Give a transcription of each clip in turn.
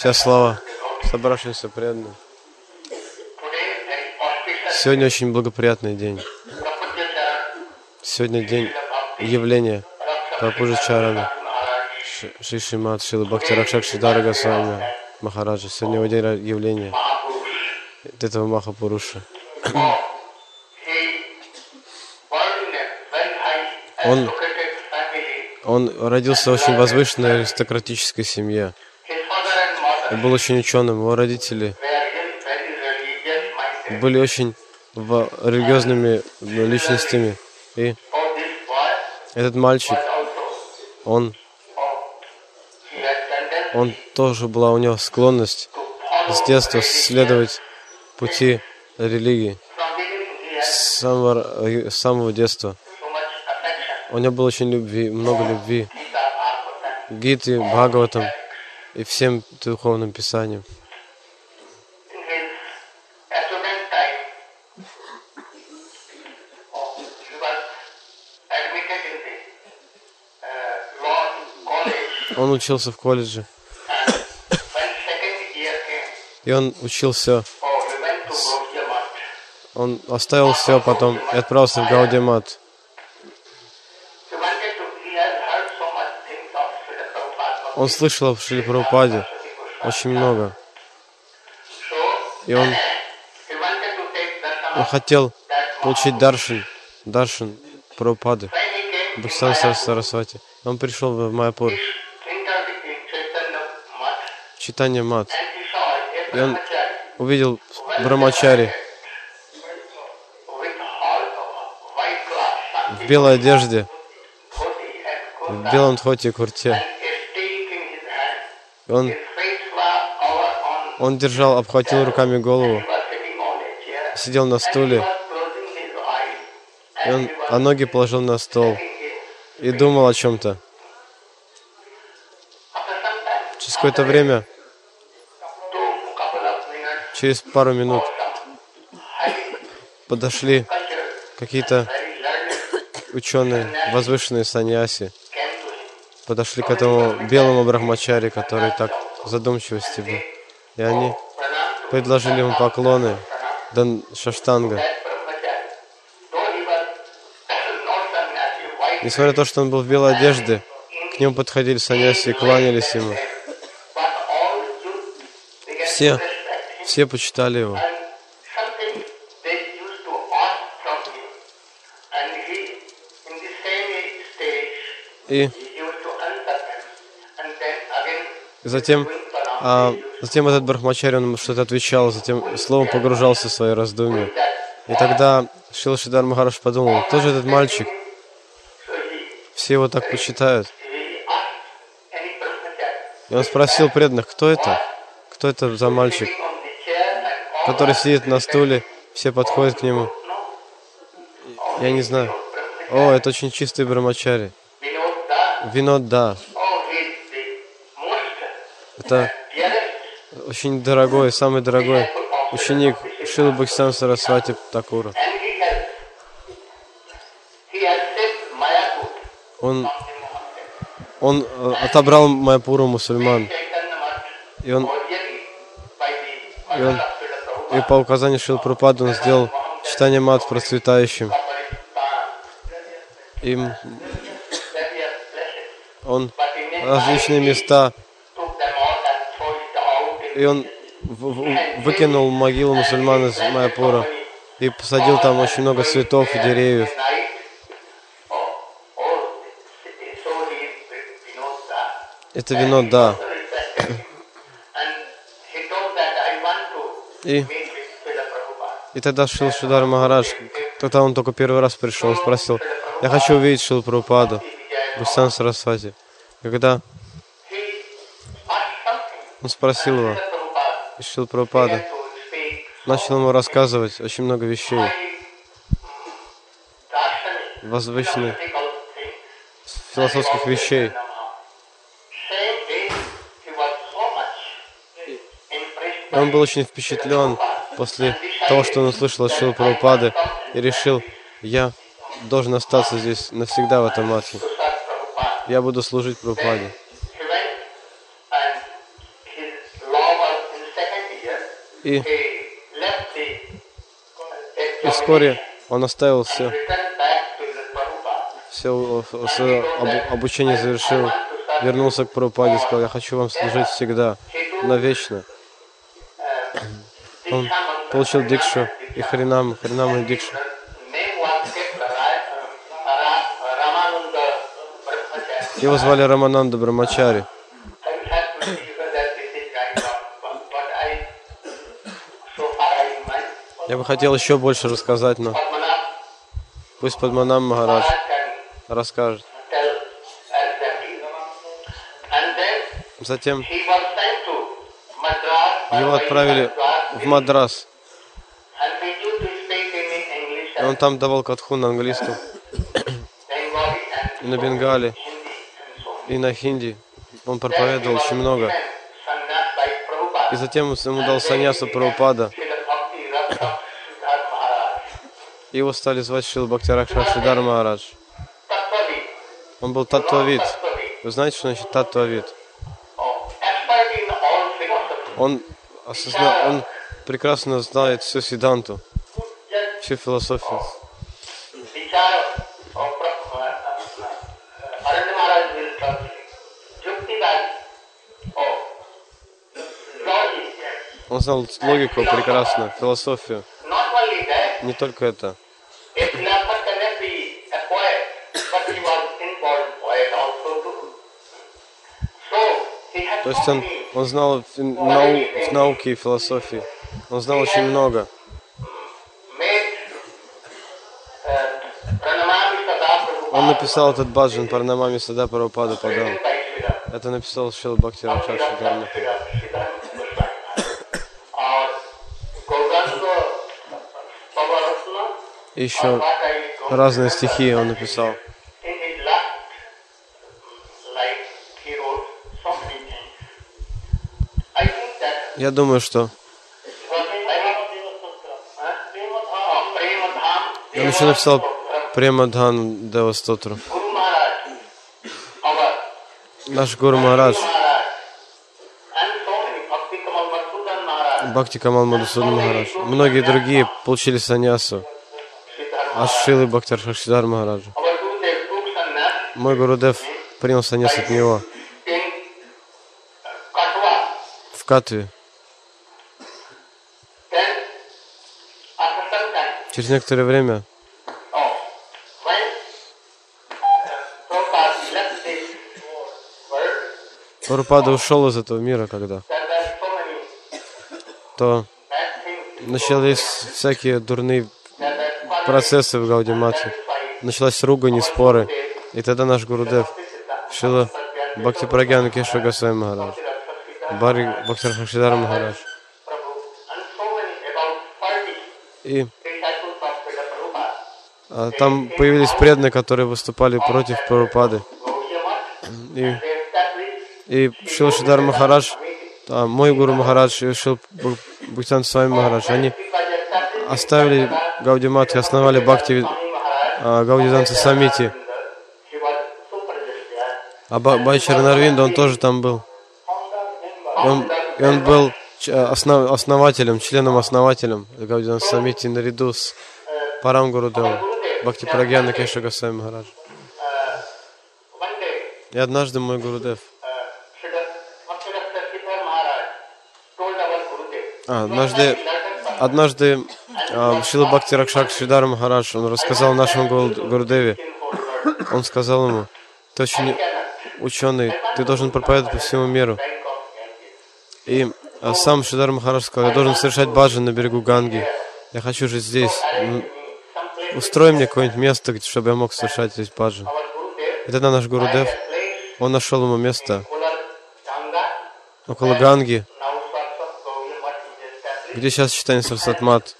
Вся слава собравшимся преданным. Сегодня очень благоприятный день. Сегодня день явления Прабхуджи Чарана, Шиши Мат, Шилы Бхакти Ракшак Шидарга Госвами Махараджа. Сегодня его день явления этого Махапуруша. Он, он родился в очень возвышенной аристократической семье. Он был очень ученым. Его родители были очень религиозными личностями. И этот мальчик, он, он тоже была у него склонность с детства следовать пути религии с самого, с самого детства. У него было очень любви, много любви. Гиты, Бхагаватам и всем духовным писаниям. Он учился в колледже. И он учился. Он оставил все потом и отправился в Гаудимат. Он слышал о Шри Прабхупаде очень много. И он, он хотел получить даршин, даршин Прабхупады, Бхаксан Сарасвати. Он пришел в Майяпур. Читание Мат. И он увидел Брамачари в белой одежде, в белом тхоте и курте. Он, он держал, обхватил руками голову, сидел на стуле, и он, а ноги положил на стол и думал о чем-то. Через какое-то время, через пару минут, подошли какие-то ученые, возвышенные саньяси, подошли к этому белому брахмачаре, который так задумчивости был. И они предложили ему поклоны, дан шаштанга. Несмотря на то, что он был в белой одежде, к нему подходили саньяси и кланялись ему. Все, все почитали его. И Затем, а, затем этот Брахмачари, он что-то отвечал, затем словом погружался в свои раздумья. И тогда Шил Шидар Махараш подумал, кто же этот мальчик? Все его так почитают. И он спросил преданных, кто это? Кто это за мальчик, который сидит на стуле, все подходят к нему. Я не знаю. О, это очень чистый Брамачари. Винод, да. Это очень дорогой, самый дорогой ученик Шилы Бхаксан Сарасвати Такура. Он, он э, отобрал Майпуру мусульман. И он, и он и по указанию Шил Прупада он сделал читание мат процветающим. И он различные места и он выкинул могилу мусульман из Майапура и посадил там очень много цветов и деревьев. Это вино, да. И, и тогда Шил Шудар Махарадж, тогда он только первый раз пришел, спросил, я хочу увидеть Шил Прабхупаду, Гусан Сарасвати. Когда он спросил его, Шил Прабхупада, начал ему рассказывать очень много вещей, возвышенных философских вещей. И он был очень впечатлен после того, что он услышал от Шилы Прабхупады, и решил, я должен остаться здесь навсегда в этом матхе. Я буду служить Прабхупаде. И, вскоре он оставил все, все свое обу- обучение завершил, вернулся к Прабхупаде и сказал, я хочу вам служить всегда, навечно. Он получил дикшу и Харинам, Харинам и дикшу. Его звали Рамананда Брамачари. Я бы хотел еще больше рассказать, но пусть Падманам can расскажет. Затем его отправили в Мадрас, он там давал катху на английском, и на Бенгале, и на хинди. Он проповедовал очень много. И затем ему дал саньясу Прабхупада, его стали звать Шил Бхактиракша Шидар Махарадж. Он был. Tattvavid. Вы знаете, что значит philosophy. Он, осозна... он прекрасно знает всю Сиданту, всю философию. Он знал логику прекрасно, философию. Не только это. То есть он, он знал в, нау- в науке и философии. Он знал очень много. Он написал этот баджан Парнамами Сада by Srila Это написал Шил Бхакти Рамшак Шидарма. Еще разные стихи он написал. Я думаю, что он еще написал Премадхан Девастотру. Наш Гуру Махарадж, Бхакти Камал Мадусудан Махарадж. Многие другие получили саньясу. Siddhartha. Аж Шилы Бхактар Шахшидар Махараджа. Мой Гурудев принял саньяс от него в Катве. Через некоторое время, Прабхупада ушел из этого мира, когда, то начались всякие дурные процессы в Гаудимате. Началась ругань и споры. И тогда наш Гурудев, Шила Бхакти Прагьян Кеша Госвами Махарадж, Бари Бхактар Хакшидар Махарадж Prabhu, and so many, about 40 и а, там появились преданные, которые выступали против Прабхупады. И, и Шила Шидар Махарадж, а, мой Гуру Махарадж и Шил Бхактан Свами Махарадж, они оставили Гаудимат и основали Бхакти а, Гаудиданца Самити. А Ба- Байчар Нарвинда, он тоже там был. И он, он был основ- основателем, членом-основателем Гаудиданца Самити наряду с Парам Гурудевом, Бхакти Прагьяна Кеша Госвами Махарадж. И однажды мой Гурудев, а, однажды, однажды Шила Бхакти Ракшак Шридар Махарадж, он рассказал нашему Гурудеве, он сказал ему, ты очень ученый, ты должен проповедовать по всему миру. И а, сам Шидар Махарадж сказал, я должен совершать баджан на берегу Ганги. Я хочу жить здесь. М, Устрой мне какое-нибудь место, чтобы я мог совершать здесь баджан. И тогда наш Гурудев, он нашел ему место около Ганги, где сейчас читание Сарсатмат.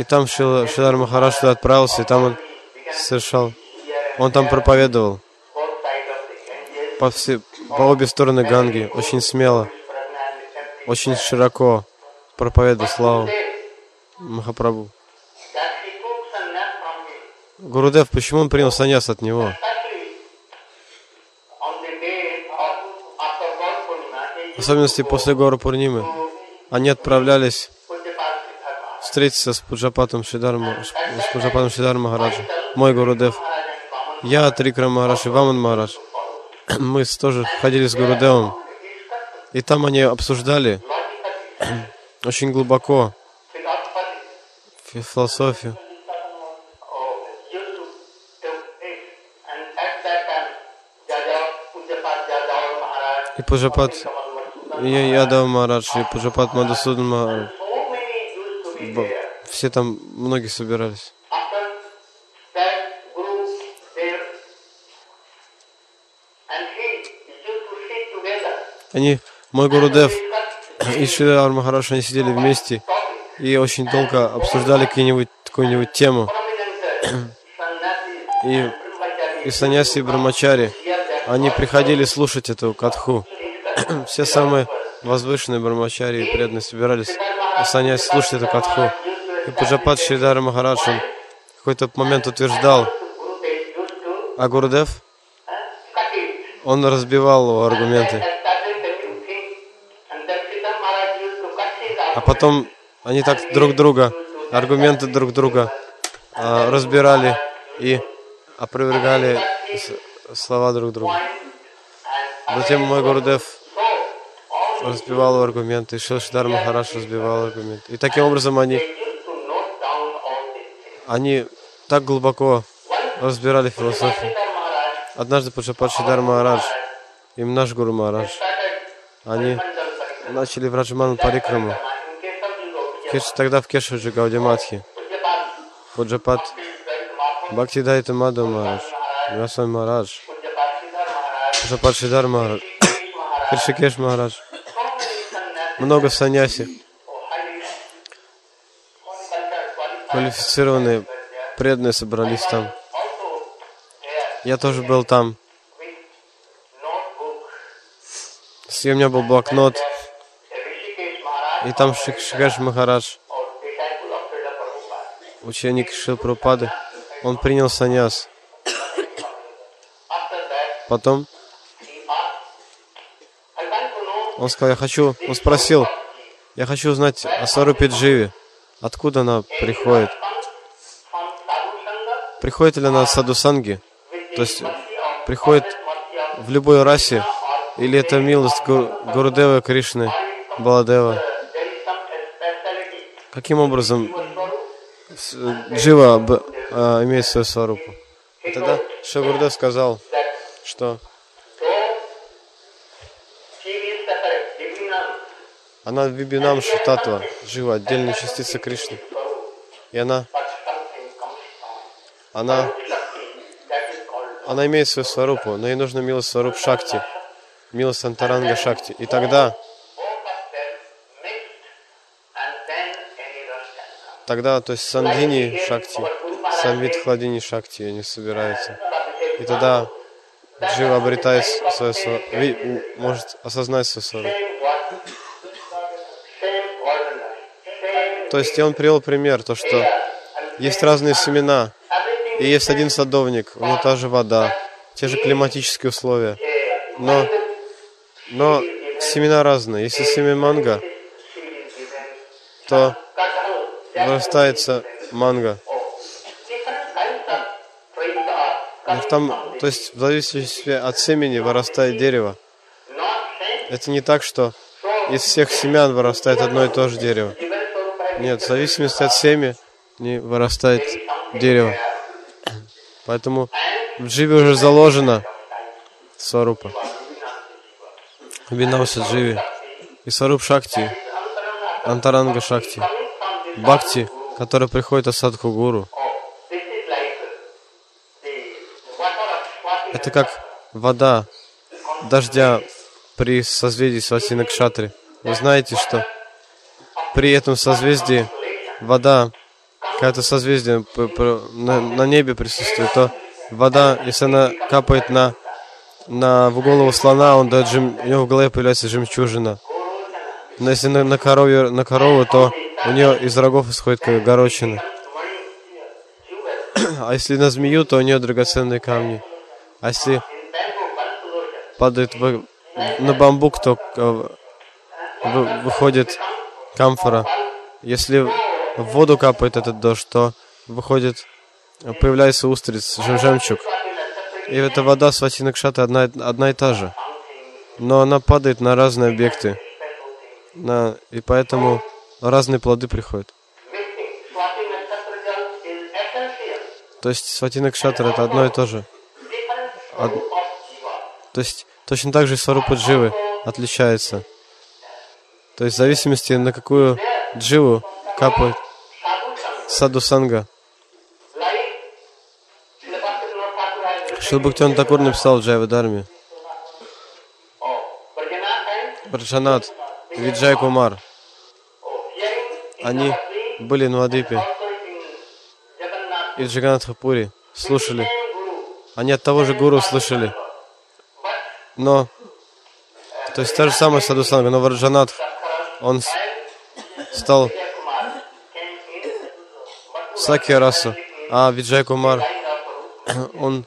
И там Шила, Шидар Махарадж туда отправился, и там он совершал, он там проповедовал по, все, по обе стороны Ганги, очень смело, очень широко проповедовал славу Махапрабху. Гурудев, почему он принял саньяс от него? В особенности после Гору Пурнимы, они отправлялись. Встретиться с Пуджапатом Шидарма, с Пуджапатом Шидар Махараджем, мой Гурудев. Я, Трикра Махарадж и Ваман Махарадж. Мы тоже ходили с Гурудевом. И там они обсуждали очень глубоко философию. И Пуджапат Ядава Махарадж, и Пуджапат Мадасудан Махарадж. Все там, многие собирались. Они, мой Гурудев и Шидар Махарадж, они сидели вместе и очень долго обсуждали какие-нибудь какую-нибудь тему. И, и саньяси и брамачари, они приходили слушать эту катху. Все самые возвышенные брамачари и преданные собирались у саньяси слушать эту катху. И Пуджапат Шридара Махарадж, он в какой-то момент утверждал, а it он разбивал его аргументы. А потом они так друг друга, аргументы друг друга а, разбирали и опровергали слова друг друга. Затем мой Гурудев разбивал аргументы, Шилшидар Махарадж разбивал аргументы. И таким образом они, things. они так глубоко разбирали философию. Однажды Паджапат Шидар Махарадж и наш Гуру Махарадж, они начали Парикраму. Of Yoga, Кеш- Тогда в Кешаджи Гаудиматхи. Пуджапат Бхакти Дайита Мадхав Махарадж, Госвами Махарадж, Пуджапат Шидар Махарадж, Кришикеш Махарадж, много qualified, квалифицированные, преданные собрались там. Я тоже был там. С- У меня был блокнот, и там Шик- Шикеш Махарадж, ученик Шил Прабхупады, он принял саньяс. Потом он сказал, я хочу, он спросил, я хочу узнать о Сарупе Дживе, откуда она приходит. Приходит ли она Садусанги, то есть приходит в любой расе, или это милость Гу- Гурудева Кришны, Баладева. Каким образом Джива а, имеет свою сварупу? И тогда Шагурдев сказал, что она Вибинам Шутатва, Джива, отдельная частица Кришны. И она, она, она имеет свою сварупу, но ей нужна милость сваруп Шакти, милость Антаранга Шакти. И тогда, тогда, то есть Сандхини Шакти, Самвит Хладини Шакти, они собираются. И тогда Джива обретает свою сварупу, может осознать свою сварупу. То есть и он привел пример, то что есть разные семена, и есть один садовник, у него та же вода, те же климатические условия, но, но семена разные. Если семя манго, то вырастается манго. Там, то есть в зависимости от семени вырастает дерево. Это не так, что из всех семян вырастает одно и то же дерево. Нет, в зависимости от семени вырастает дерево. Поэтому в дживе уже заложено сварупа. Винауса дживи. И сваруп шакти, антаранга шакти. Бхакти, который приходит от садху гуру. Это как вода дождя при созвездии Свати Накшатри. Вы знаете, что при этом созвездии вода, когда это созвездие на, небе присутствует, то вода, если она капает на, на в голову слона, он дает жем, у него в голове появляется жемчужина. Но если на, на, корове, на корову, то у нее из рогов исходит как горочина. А если на змею, то у нее драгоценные камни. А если падает в- на бамбук, то э, вы- выходит камфора. Если в воду капает этот дождь, то выходит, появляется устриц, жем- жемчуг. И эта вода Свати Кшата одна, одна и та же. Но она падает на разные объекты. На, и поэтому разные плоды приходят. То есть Свати Кшатра это одно и то же. Од-. То есть точно так же Сварупа Дживы отличается. То есть в зависимости на какую дживу капает саду санга. Шилбхактион Такур написал в Джайва Дарме. Prajana and Браджанат, Виджай Кумар, они были на Jagannath, и в Джаганатхапуре, слушали. Они от того же гуру слышали. Но, то есть та же самая саду санга, но Варджанат, он с- стал Саки Расу, а Виджай Кумар, он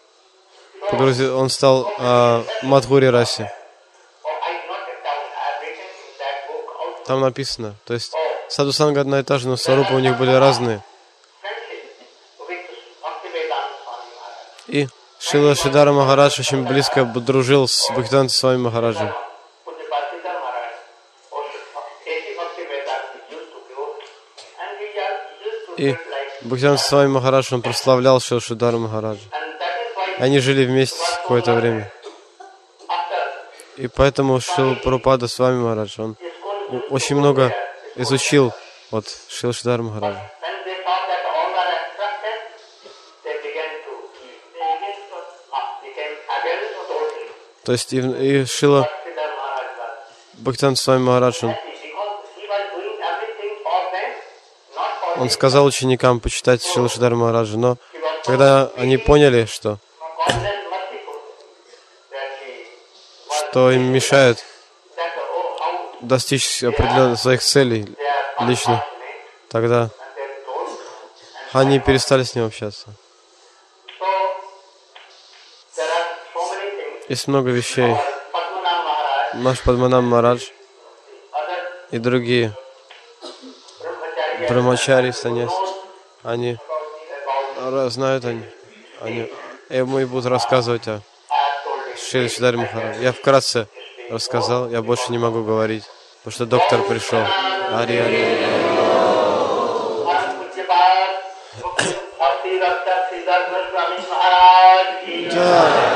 погрузил, он стал а, Мадхури Раси. Там написано. То есть саду санга одна и та же, но сварупы у них были разные. И Шила Шидара Махарадж очень близко дружил с Бхактиванта Свами Махараджем. И Бхактиванта Свами Махарадж, он прославлял Шила Шидара Махараджа. Они жили вместе какое-то время. И поэтому Шил Прабхупада с вами Махарадж, он очень много изучил от Шила Шидара Махараджа. То есть и, и Шила was Бхактиванта Свами Махарадж, он сказал ученикам почитать Шила Шидара Махараджа, но когда они поняли, что, что им мешает достичь определенных своих целей лично, тогда они перестали с ним общаться. Есть много вещей. Наш Падманам Марадж и другие brahmachari брамачари, саньяси, они ра- знают они, они ему и будут рассказывать о. Шри Шидаре Махарадж. Я вкратце рассказал, я больше не могу говорить, потому что доктор пришел. Ари, ари. Param